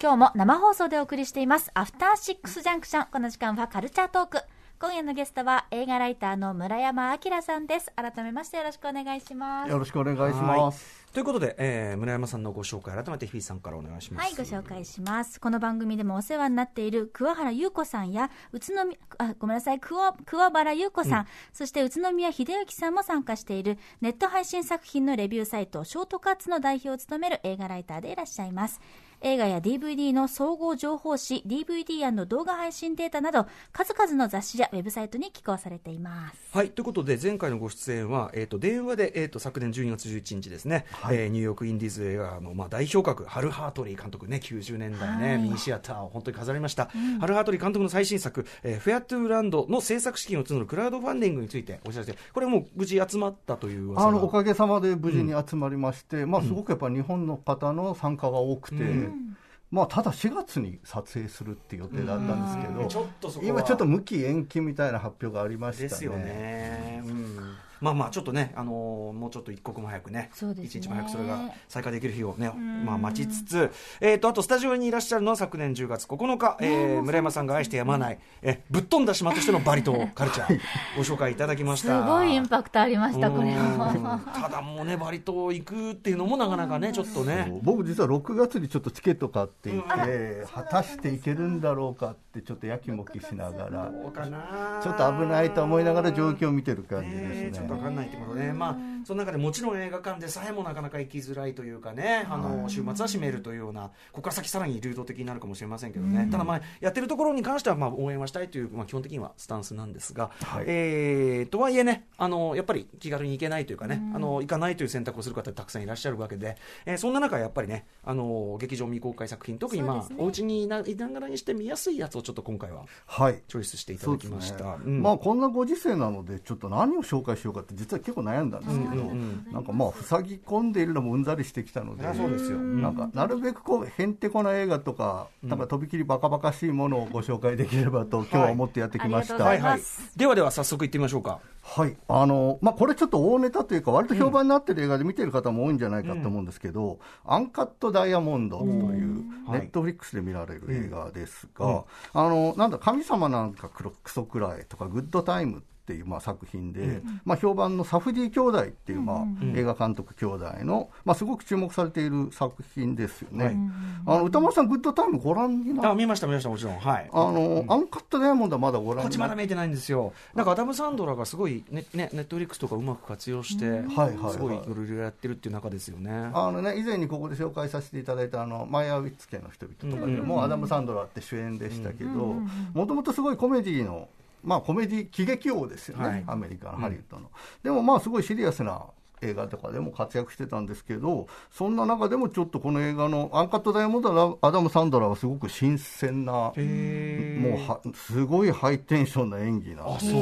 今日も生放送でお送りしています。アフターシックスジャンクション。この時間はカルチャートーク。今夜のゲストは映画ライターの村山明さんです。改めましてよろしくお願いします。よろしくお願いします。ということで、えー村山さんのご紹介、改めて日比さんからお願いします。はい、ご紹介します。この番組でもお世話になっている桑原優子さんや、宇都宮、あ、ごめんなさい、桑桑原優子さん、そして宇都宮秀幸さんも参加しているネット配信作品のレビューサイト、ショートカッツの代表を務める映画ライターでいらっしゃいます。映画や DVD の総合情報誌、DVD& 動画配信データなど、数々の雑誌やウェブサイトに寄稿されています。はい、ということで、前回のご出演は、えー、と電話で、えー、と昨年12月11日ですね、えーニューヨークインディーズ映画の、まあ、代表格、ハル・ハートリー監督ね、90年代ね、はい。ミニシアターを本当に飾りました、ハル・ハートリー監督の最新作、えーフェアトゥーランドの制作資金を募るクラウドファンディングについてお知らせ。これもう無事集まったというあのおかげさまで無事に集まりまして、まあ、すごくやっぱり日本の方の参加が多くて、まあ、ただ4月に撮影するっていう予定だったんですけど、ち今ちょっと無期延期みたいな発表がありましたね。ですよね。うんまあまあちょっとね、あのーもうちょっと一刻も早くねそうですね。一日も早くそれが再開できる日をね、まあ待ちつつ、えっ、とあとスタジオにいらっしゃるのは昨年10月9日、えー村山さんが愛してやまない、えぶっ飛んだ島としてのバリ島カルチャーご紹介いただきましすた。ごいインパクトありました、これうんは。ただもうねバリ島行くっていうのもなかなかねちょっとね。僕実は6月にちょっとチケット買っていて、果たしていけるんだろうかってちょっとやきもきしながら、ちょっと危ないと思いながら状況を見てる感じねですねと分。かんないってことね、まあ、その中でもちろん映画館でさえもなかなか行きづらいというかね、あの週末は閉めるというような、ここから先、さらに流動的になるかもしれませんけどね、ただ、まあ、やってるところに関しては、まあ、応援はしたいという、まあ、基本的にはスタンスなんですが、えーとはいえねあの、やっぱり気軽に行けないというかね、あの行かないという選択をする方、たくさんいらっしゃるわけで、えーそんな中、やっぱりね、あの劇場未公開作品、特に、まあね。お家にいながらにして見やすいやつをちょっと今回ははい。チョイスしていただきました。うん。まあこんなご時世なのでちょっと何を紹介しようかって実は結構悩んだんですけど、なんかまあ塞ぎ込んでいるのもうんざりしてきたのであそうですよ。なんかなるべくこうへんてこな映画とか、なんかとびきりバカバカしいものをご紹介できればと今日は思ってやってきました、ではでは早速行ってみましょうか。はい、あのまあ、これちょっと大ネタというか、割と評判になってる映画で見てる方も多いんじゃないかと思うんですけど、アンカット・ダイヤモンドという、ネはい。ットフリックスで見られる映画ですが、あのなんだ、神様なんかクソくらいとか、グッドタイムっていうまあ作品で、まあ、評判のサフディ兄弟っていうまあ映画監督兄弟の、まあ、すごく注目されている作品ですよね。あの宇多丸さん、グッドタイムご覧になあ見ました、見ました、もちろん。はい。あの、アンカット・ダイヤモンドはまだご覧こっちまだ見れてないんですよ。なんかアダム・サンドラがすごいね、ね、ネットフリックスとかうまく活用して、はいはいはいすごいいろいろやってるっていう中ですよね。あのね、以前にここで紹介させていただいたあのマイヤーウィッツ家の人々とかでも、アダム・サンドラーって主演でしたけどもともとすごいコメディの、まあ、コメディ喜劇王ですよね、はい。アメリカのハリウッドの、でもまあすごいシリアスな映画とかでも活躍してたんですけどそんな中でもちょっとこの映画の「アンカット・ダイヤモンド」はアダム・サンドラーはすごく新鮮なへもうはすごいハイテンションな演技なんあ、です。そう。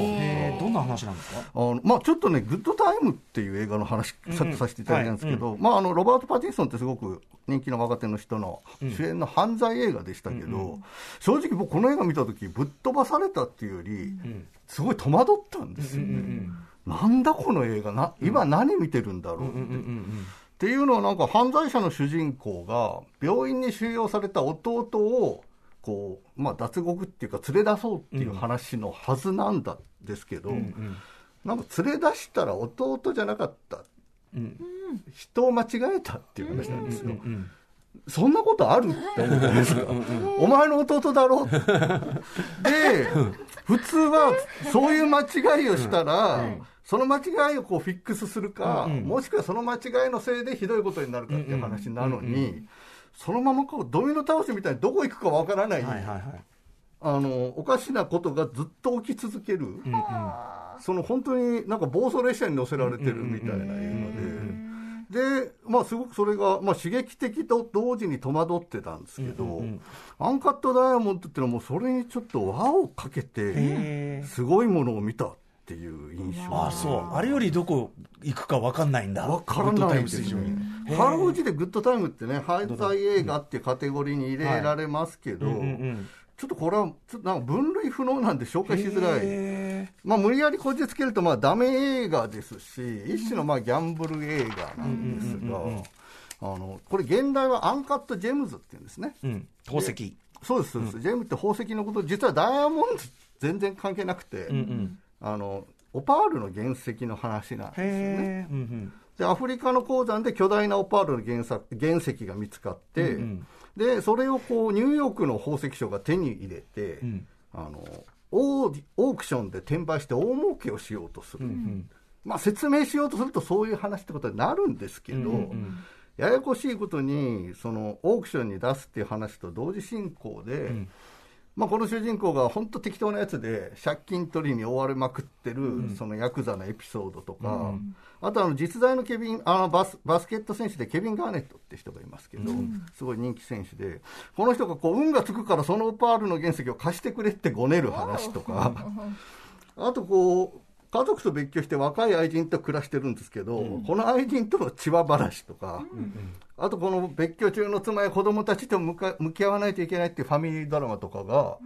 どんな話なんですか？あのまあ、ちょっとね、グッドタイムっていう映画の話、ささせていただいたんですけど、まあ、あのロバート・パティンソンってすごく人気の若手の人の主演の犯罪映画でしたけど、正直、僕、この映画見たとき、ぶっ飛ばされたっていうより、すごい戸惑ったんですよね。なんだこの映画？な、今何見てるんだろうって。っていうのはなんか犯罪者の主人公が病院に収容された弟をこう、まあ、脱獄っていうか連れ出そうっていう話のはずなんだですけど、なんか連れ出したら弟じゃなかった、人を間違えたっていう話なんですよ。そんなことある？って思うじゃないですか。お前の弟だろ？で、普通はそういう間違いをしたら、その間違いをこうフィックスするか、もしくはその間違いのせいでひどいことになるかっていう話なのに、そのままこうドミノ倒しみたいにどこ行くかわからない、はいはいはい。あのおかしなことがずっと起き続ける、その本当になんか暴走列車に乗せられてるみたいな映画で。で、まあ、すごくそれが、まあ、刺激的と同時に戸惑ってたんですけど、アンカットダイヤモンドっていうのはもうそれにちょっと輪をかけて、すごいものを見たっていう印象。あ、そう。あれよりどこ行くか分かんないんだ。わからないですグッドタイムス以上にね。ハロージでグッドタイムってね、犯罪映画っていうカテゴリーに入れられますけど、うんうんちょっとこれは、ちょっとなんか分類不能なんで紹介しづらい。へまあ、無理やりこじつけると、まあ、ダメ映画ですし、一種のまあギャンブル映画なんですが、あのこれ現代はアンカットジェムズっていうんですね、うん、宝石。そうですそうです、ジェムって宝石のこと実はダイヤモンド全然関係なくて、うんうん。あのオパールの原石の話なんですよね。へえ。うんうん。でアフリカの鉱山で巨大なオパールの原作原石が見つかって、うんうん。でそれをこうニューヨークの宝石商が手に入れて、ん。あのオーオークションで転売して大儲けをしようとする、まあ、説明しようとするとそういう話ってことになるんですけど、ややこしいことにそのオークションに出すっていう話と同時進行で、まあ、この主人公が本当適当なやつで借金取りに追われまくってる、そのヤクザのエピソードとか、あとあの実在のケビンあのバスバスケット選手でケビン・ガーネットって人がいますけど、すごい人気選手でこの人がこう運がつくからそのオパールの原石を貸してくれってごねる話とかあとこう家族と別居して若い愛人と暮らしてるんですけど、この愛人との千葉話とか、あとこの別居中の妻や子供たちと向か向き合わないといけないっていうファミリードラマとかが、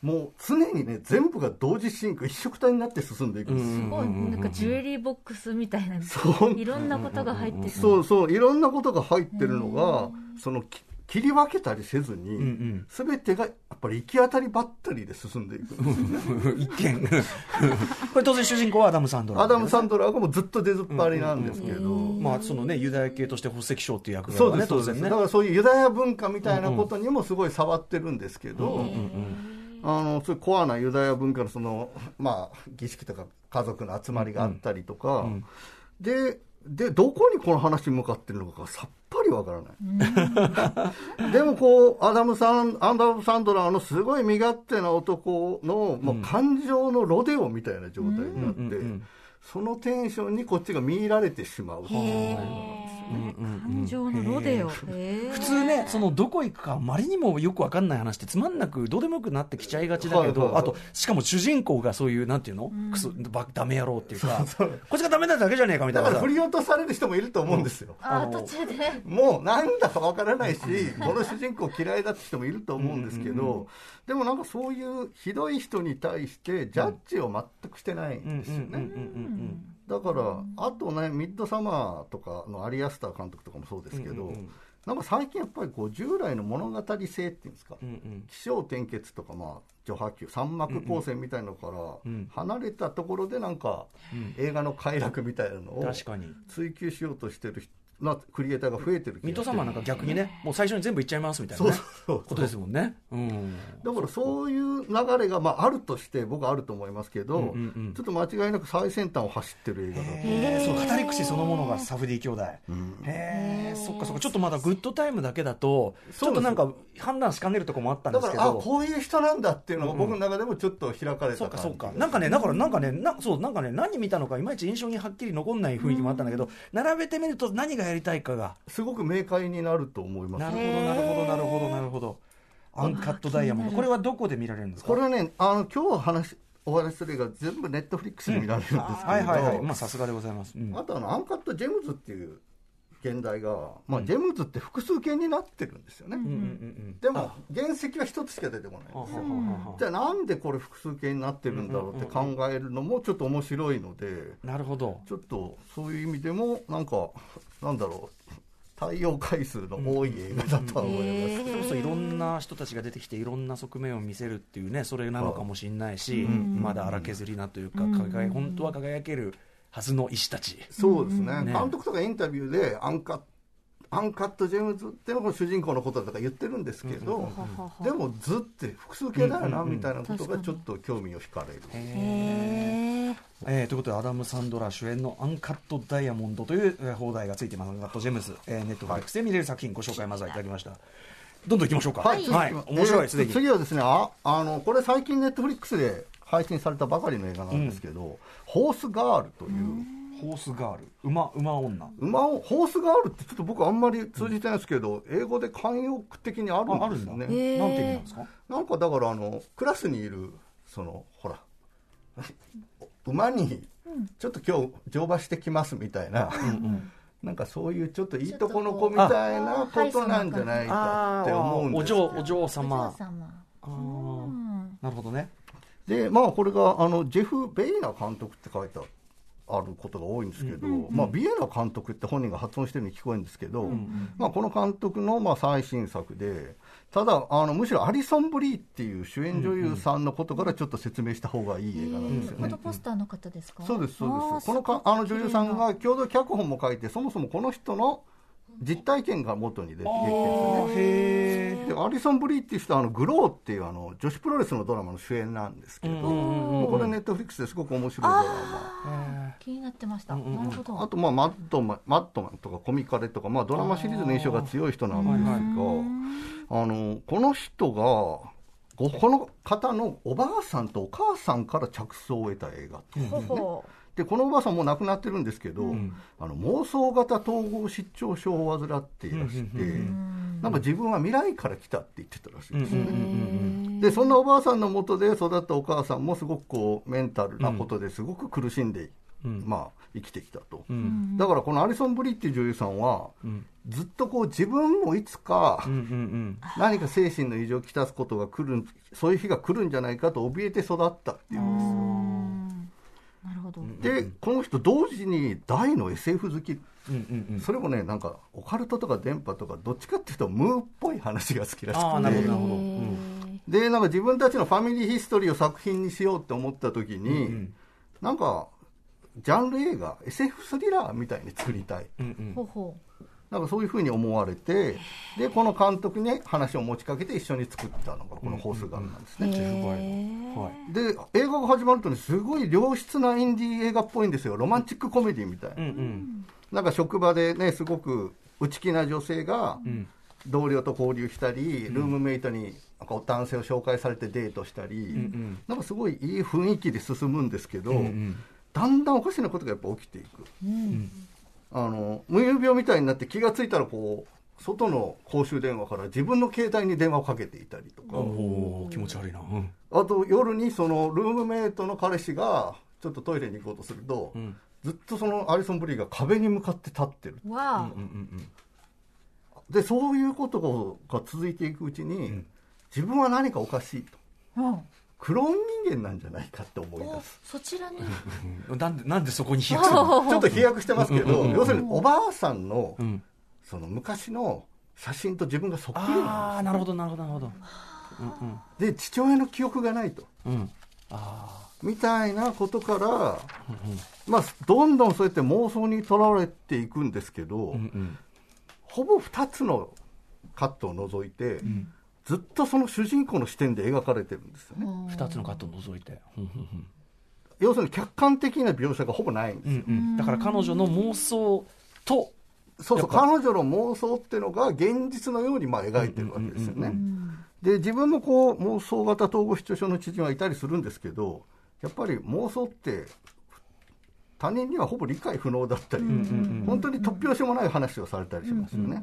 もう常にね全部が同時進行一緒くたになって進んでいくんですよ、すごい。なんかジュエリーボックスみたいな。そう。いろんなことが入ってる。そうそう。いろんなことが入ってるのがそのき切り分けたりせずに、ん全てがやっぱり行き当たりばったりで進んでいくね。一見 これ当然主人公はアダム・サンドラーアダム・サンドラーがもうずっと出ずっぱりなんですけど、まあそのねユダヤ系として宝石商っていう役そう柄がですそうです、ね当然ね。だからそういうユダヤ文化みたいなことにもすごい触ってるんですけど、あのそういうコアなユダヤ文化のその、まあ、儀式とか家族の集まりがあったりとか、ででどこにこの話向かってるのかがさっぱりわからない、でもこうアダムサンアンダム・サンドラーのすごい身勝手な男の、もう感情のロデオみたいな状態になって、そのテンションにこっちが見入られてしまう。っていう感情のロデオ。普通ねそのどこ行くかあまりにもよくわかんない話ってつまんなくどうでもよくなってきちゃいがちだけど、はいはいはい。あとしかも主人公がそういうなんていうの、クソばダメ野郎っていうか こっちがダメなだけじゃねえかみたいな。さだから振り落とされる人もいると思うんですよ、あー途中で。もうなんだかわからないし、この主人公嫌いだって人もいると思うんですけど、でもなんかそういうひどい人に対して、ジャッジを全くしてないんですよね。だから、あとね、ミッドサマーとかのアリアスター監督とかもそうですけど、なんか最近やっぱりこう従来の物語性っていうんですか、気象転結とか、まあ、序波球、三幕構成みたいなのから離れたところで、なんか映画の快楽みたいなのを追求しようとしてる人なクリエイターが増えてる気がミッドサマーなんか逆にねもう最初に全部いっちゃいますみたいな、ね、そうそうそう。ことですもんね、うん、だからそういう流れが、まあ、あるとして僕はあると思いますけど、ちょっと間違いなく最先端を走ってる映画だと。そう語り口そのものがサフディ兄弟、へえそっかそっか。ちょっとまだグッドタイムだけだとちょっとなんか判断しかねるとこもあったんだからあですけどこういう人なんだっていうのが僕の中でもちょっと開かれそうかそうた感じか。なんかねだからなんかねなそうなんかね何見たのかいまいち印象にはっきり残んない雰囲気もあったんだけど、並べてみると何がやりたいかが。すごく明快になると思います。なるほどなるほどなるほどなるほど。アンカットダイヤモンド。これはどこで見られるんですか？これはねあの今日話お話しする映画全部ネットフリックスで見られるんですけど、はいはいはい。まあさすがでございます、うん。あとあのアンカットジェムズっていう現代が、まあ、ジェムズって複数形になってるんですよね、うんうんうんでも原石は一つしか出てこないんですよ。じゃあなんでこれ複数形になってるんだろうって考えるのもちょっと面白いのでなるほど。ちょっとそういう意味でもなんかなんだろう対応回数の多い映画だとは思います、それこそいろんな人たちが出てきていろんな側面を見せるっていうねそれなのかもしれないし、まだ荒削りなというか、輝い本当は輝けるはずの石たち、そうですね、ね。監督とかインタビューでアンカアンカット・ジェムズっていうのが主人公のことだとか言ってるんですけど、でもズって複数形だよなみたいなことがちょっと興味を惹かれる、へー。えーということでアダム・サンドラー主演の「アンカット・ダイヤモンド」という、えー邦題がついています。アンカット・ジェムズ、えーネットフリックスで見れる作品ご紹介まずはいただきました。どんどんいきましょうか。はい、はい、面白いすでに、次はですねああのこれ最近ネットフリックスで配信されたばかりの映画なんですけど、ホースガールという、ホースガール。馬馬女。馬をホースガールってちょっと僕あんまり通じてないですけど、英語で慣用句的にあるんですよね。なんて意味なんですか？なんかだからあのクラスにいるそのほら 馬にちょっと今日乗馬してきますみたいな、なんかそういうちょっといいとこの子みたいなことなんじゃないかって思うんおですけど。嬢お嬢お様。嬢様。あー。なるほどねでまあこれがあのジェフ・ベイナ監督って書いてあっあることが多いんですけど、まあ、ビエナ監督って本人が発音してるように聞こえるんですけど、まあ、この監督のまあ最新作で、ただあの、むしろアリソン・ブリーっていう主演女優さんのことからちょっと説明した方がいい映画なんですよね。フォトポスターの方ですか？そうです、そうです。このかあの女優さんが共同脚本も書いて、そもそもこの人の実体験が元に出てきてるんですよね。へでアリソン・ブリーっていう人はあのグローっていうあの女子プロレスのドラマの主演なんですけど、もうこれネットフリックスですごく面白いドラマ。気になってました、なるほど。あと、まあ、マッドマン、マッドマンとかコミカレとか、まあ、ドラマシリーズの印象が強い人なんですが、あの、この人が、ごこの方のおばあさんとお母さんから着想を得た映画っていう。んですね。ほで、このおばあさんもう亡くなってるんですけど、あの妄想型統合失調症を患っていらして、なんか自分は未来から来たって言ってたらしいんですよ。ね。で、そんなおばあさんのもとで育ったお母さんもすごくこう、メンタルなことですごく苦しんで、まあ、生きてきたと。だからこのアリソン・ブリーっていう女優さんは、ずっとこう自分もいつかうんうん何か精神の異常をきたすことが来る、そういう日が来るんじゃないかと怯えて育ったっていうんですで、この人同時に大の SF 好き。うんうんうん。それもね、なんか、オカルトとか電波とか、どっちかっていうと、ムーっぽい話が好きらしああくてなるほどなるほど、うん。で、なんか自分たちのファミリーヒストリーを作品にしようって思った時に、なんか、ジャンル映画、SF スリラーみたいに作りたい。うんうん。ほうほなんかそういうふうに思われて、で、この監督に話を持ちかけて一緒に作ったのがこのホースガンなんですうね。はい。で、映画が始まるとね、すごい良質なインディー映画っぽいんですよ。ロマンチックコメディみたいな。うんうん。なんか職場でね、すごく内気な女性が、同僚と交流したり、ルームメイトになんか男性を紹介されてデートしたり、んなんかすごいいい雰囲気で進むんですけど、んだんだんおかしなことがやっぱ起きていく。あの無遊病みたいになって気がついたらこう外の公衆電話から自分の携帯に電話をかけていたりとか、おお気持ち悪いな、うん。あと夜にそのルームメイトの彼氏がちょっとトイレに行こうとすると、ん。ずっとそのアリソン・ブリーが壁に向かって立ってる。うわあ、うんうんでそういうことが続いていくうちに、自分は何かおかしいと。うんクローン人間なんじゃないかって思い出す。そちらにうん。なんでなんでそこに飛躍するの？ちょっと飛躍してますけど、要するにおばあさんの、ん。その昔の写真と自分がそっくりなんああなるほどなるほどなるほど。で父親の記憶がないと。うん。うんあみたいなことから、まあ、どんどんそうやって妄想にとらわれていくんですけど、あうんうん。ほぼ2つのカットを除いて、ずっとその主人公の視点で描かれてるんですよね、二つのカットを除いて。要するに客観的な描写がほぼないんですよ、うんうん。だから彼女の妄想とそうそう。彼女の妄想っていうのが現実のようにまあ描いてるわけですよね、で自分もこう妄想型統合失調症の知人はいたりするんですけどやっぱり妄想って他人にはほぼ理解不能だったり、本当に突拍子もない話をされたりしますよね。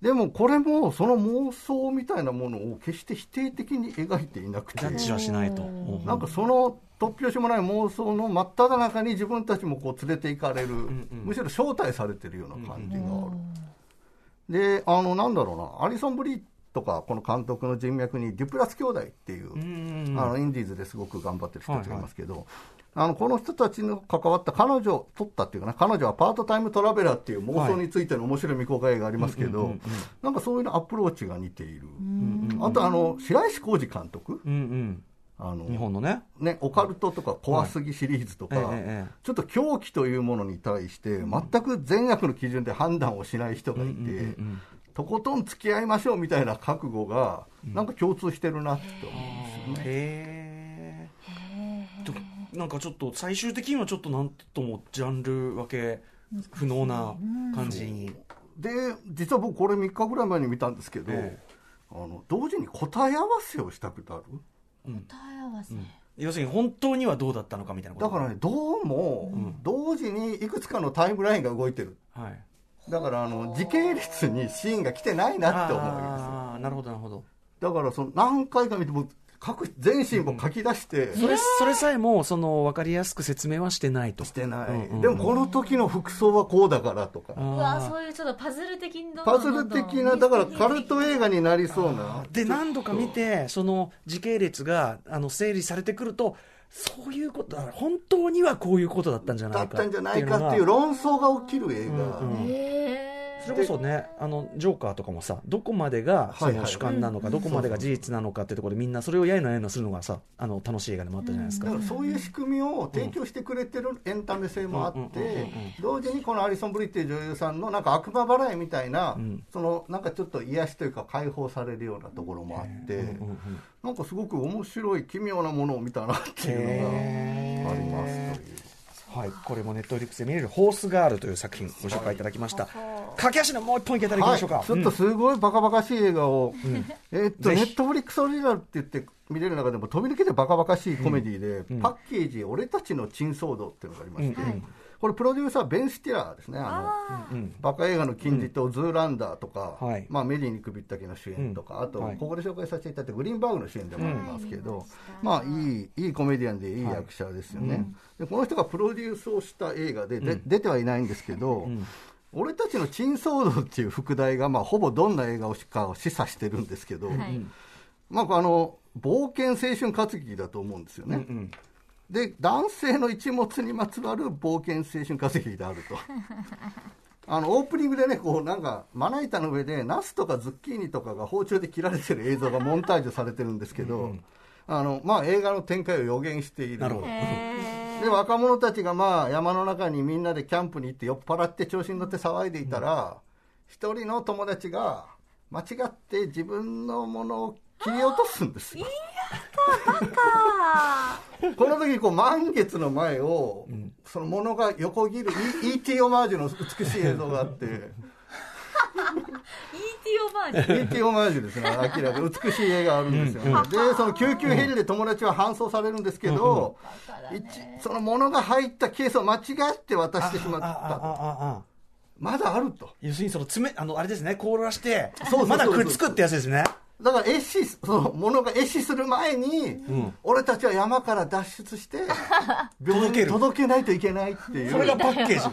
でもこれもその妄想みたいなものを決して否定的に描いていなくてジャッジはしないと。うん。なんかその突拍子もない妄想の真っ只中に自分たちもこう連れて行かれる、むしろ招待されてるような感じがある。で、あの、なんだろうな、アリソン・ブリーとか、この監督の人脈にデュプラス兄弟っていう、うん。あのインディーズですごく頑張ってる人たちがいますけど、あのこの人たちの関わった彼女、撮ったっていうかな、彼女はパートタイムトラベラーっていう妄想についての面白い未公開映画ありますけど、なんかそういうのアプローチが似ている。あと、あの、白石浩二監督、うんうん。あの日本のね。ね、オカルトとか怖すぎシリーズとか、はい。ええええ。ちょっと狂気というものに対して、全く善悪の基準で判断をしない人がいて、とことん付き合いましょうみたいな覚悟が、なんか共通してるなって思うんですよね。なんかちょっと最終的にはちょっとなんともジャンル分け不能な感じに。で、実は僕、これ3日ぐらい前に見たんですけど、えあの同時に答え合わせをしたことある答え合わせ、要するに本当にはどうだったのかみたいなこと。だからね、どうも、同時にいくつかのタイムラインが動いてる。はい。だからあの時系列にシーンが来てないなって思います。ああなるほどなるほど。だからその何回か見ても各全シーンを書き出して、それそれさえもその分かりやすく説明はしてないと。してない、うんうんでもこの時の服装はこうだからとか、うわそういうちょっとパズル的にどんどんパズル的なだからカルト映画になりそうな。で何度か見てその時系列があの整理されてくるとそういうことだ本当にはこういうことだったんじゃないかだったんじゃないかっていう論争が起きる映画、うんうん。へそれこそねあのジョーカーとかもさどこまでがその主観なのか、どこまでが事実なのかってところでみんなそれをやいのやいのするのがさあの楽しい映画でもあったじゃないですか、だからそういう仕組みを提供してくれてるエンタメ性もあって、同時にこのアリソン・ブリっていう女優さんのなんか悪魔払いみたいな、んそのなんかちょっと癒しというか解放されるようなところもあって、うんうんなんかすごく面白い奇妙なものを見たなっていうのがありますという。はい、これもネットフリックスで見れる「ホースガール」という作品ご紹介いただきました、駆け足のもう一本いけたらいきましょうか、はい、ちょっとすごいバカバカしい映画を、えーっとネットフリックスオリジナルって言って見れる中でも飛び抜けてバカバカしいコメディで、うん。パッケージ「俺たちの珍騒動」っていうのがありまして、うんうんこれプロデューサーベン・スティラーですね。あのうんバカ映画の金字塔ズーランダーとか、はい。まあ、メリーに首ったけの主演とか、あとはい。ここで紹介させていただいたグリーンバーグの主演でもありますけど、まあいいいいコメディアンでいい役者ですよね、でこの人がプロデュースをした映画でで、出てはいないんですけど、俺たちの珍騒動っていう副題が、まあ、ほぼどんな映画をしかを示唆してるんですけど、はい。まあ、あの冒険青春活劇だと思うんですよね、うんで男性の一物にまつわる冒険青春活劇であると。あのオープニングでねこうなんかまな板の上でナスとかズッキーニとかが包丁で切られてる映像がモンタージュされてるんですけど、あのまあ、映画の展開を予言している。なるほどへで若者たちがまあ山の中にみんなでキャンプに行って酔っ払って調子に乗って騒いでいたら一、人の友達が間違って自分のものを切り落とすんですよ。あこの時こう満月の前を、そのものが横切る E- E.T. オマージュの美しい映像があって。ET オマージュ？E.T. オマージュですね、明らかに美しい映画あるんですよね、でその救急ヘリで友達は搬送されるんですけど、一そのものが入ったケースを間違って渡してしまった。まだあると、要するにその爪あのあれですね凍らしてまだくっつくってやつですねだから壊死、そのものが壊死する前に、俺たちは山から脱出して、病院に届けないといけないっていう、それがパッケージ。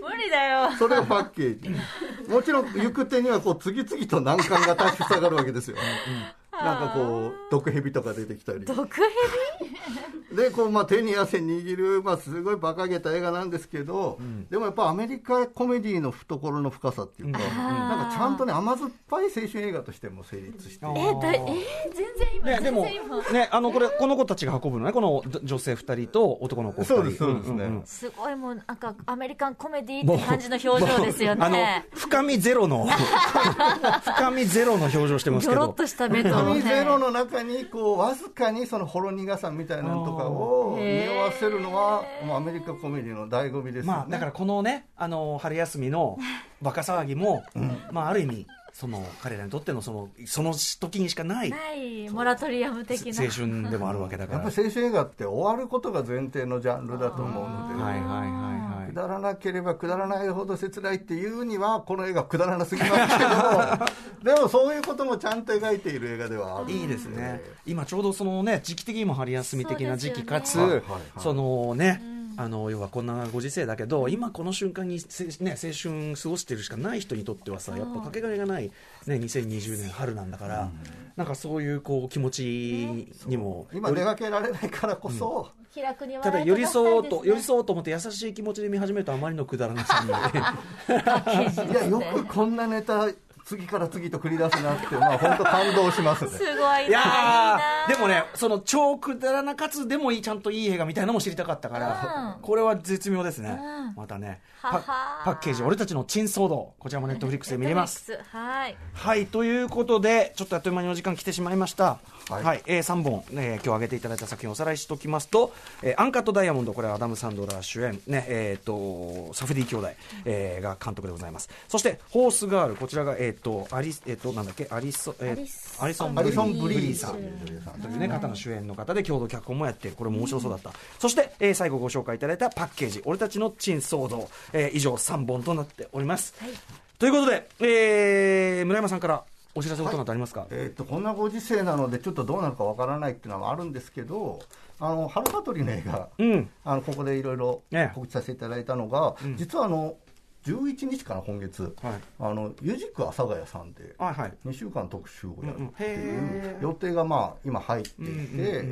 無理だよ。それがパッケージ。もちろん行く手にはこう次々と難関が立ち塞がるわけですよ。なんかこう毒蛇とか出てきたり。毒 でこうまあ手に汗握る、まあ、すごい馬鹿げた映画なんですけど、でもやっぱアメリカコメディの懐の深さっていうか、なんかちゃんとね甘酸っぱい青春映画としても成立してえだえー全然今、ね、でもね、あの、これ、この子たちが運ぶのね、この女性二人と男の子二人。そうですそうですね。んんん。すごいもうなんかアメリカンコメディって感じの表情ですよあのね、深みゼロの、深みゼロの表情してますけど。ギョロっとした目と紙ゼロねの中にこうわずかにそのほろ苦さみたいなのとかを匂わせるのはもうアメリカコメディの醍醐味ですよね。まあ、だからこのね、あの、春休みのバカ騒ぎも、まあ、ある意味、その、彼らにとっての、その、その時にしかないないモラトリアム的な。青春でもあるわけだから。やっぱり青春映画って終わることが前提のジャンルだと思うので、はいはいはい。だらなければくだらないほど切ないっていうにはこの映画くだらなすぎますけど。でもそういうこともちゃんと描いている映画ではあるいいですね、今ちょうどそのね時期的にも春休み的な時期かつ、ね。はいはいはい。そのね、あの要はこんなご時世だけど今この瞬間にせ、ね、青春過ごしてるしかない人にとってはさやっぱかけがえがない、ね、2020年春なんだから、なんかそういうこう気持ちにも、今出かけられないからこそ、気楽にただ寄り添おうと寄り添おうと思って優しい気持ちで見始めるとあまりのくだらなさに。いやよくこんなネタ次から次と繰り出すなってまあ本当感動しますね。すごい。ないいやでもねその超くだらなかつでもいいちゃんといい映画みたいなのも知りたかったから、うん。これは絶妙ですね、うん。またねはパはパッケージ俺たちの珍騒動こちらもネットフリックスで見れます。はい。はいということでちょっとあっという間にお時間来てしまいました。は、はいいえー3本、えー今日挙げていただいた作品をおさらいしておきますと、えーアンカットダイヤモンドこれはアダム・サンドラー主演、ねえー、とサフディ兄弟、えーが監督でございます。そしてホースガールこちらが、えー、とアリス、えー、となんだっけアリソ、えーアリスアリソン・アリソン・ブブリー。リーさんという女優さん。というね、方の主演の方で共同脚本もやってこれも面白そうだった、そして、えー最後ご紹介いただいたパッケージ「俺たちの珍騒動」えー以上3本となっております、ということで、えー村山さんからお知らせことなどありますか、えー、とこんなご時世なのでちょっとどうなるかわからないっていうのはあるんですけどあの春香取の映画、うん。あのここでいろいろええ。告知させていただいたのが、実はあの11日かな今月、はい。あのゆじく阿佐ヶ谷さんであはい。2週間特集をやるっていうへ予定がまあ今入っていて、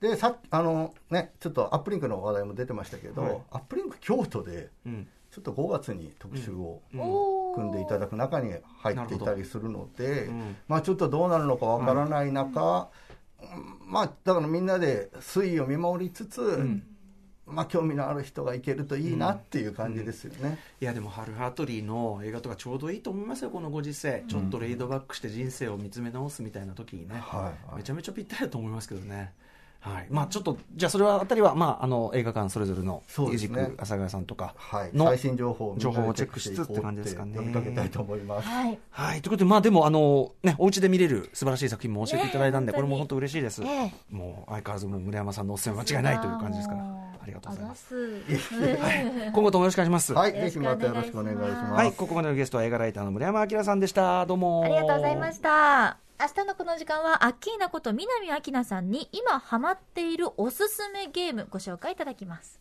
でさあのねちょっとアップリンクの話題も出てましたけど、はい。アップリンク京都でうん。ちょっと5月に特集を組んでいただく中に入っていたりするので、うん。まあちょっとどうなるのかわからない中、うん。まあだからみんなで推移を見守りつつ、んまあ興味のある人が行けるといいなっていう感じですよね。いやでもハル・ハートリーの映画とかちょうどいいと思いますよ。このご時世、ちょっとレイドバックして人生を見つめ直すみたいな時にね、はいはい。めちゃめちゃぴったりだと思いますけどね。はい。まあちょっとじゃあそれはあたりは、まあ、あの映画館それぞれのそうですね。ミュージック阿佐ヶ谷さんとかはい、の最新情報を情報をチェックしつつって感じですかね。呼びかけたいと思います。はい。はい、ということで、まあでも、あの、ね、お家で見れる素晴らしい作品も教えていただいたんで、ねこれも本当嬉しいです。ええ。もう、相変わらずもう村山さんのおすすめは間違いないという感じですから。ありがとうございます。す。今後ともよろしくお願いします。はい、よろしくぜひまたよろしくお願いします。はい、ここまでのゲストは映画ライターの村山明さんでした。どうも。ありがとうございました。明日のこの時間は、アッキーナこと南明奈さんに今ハマっているおすすめゲームご紹介いただきます。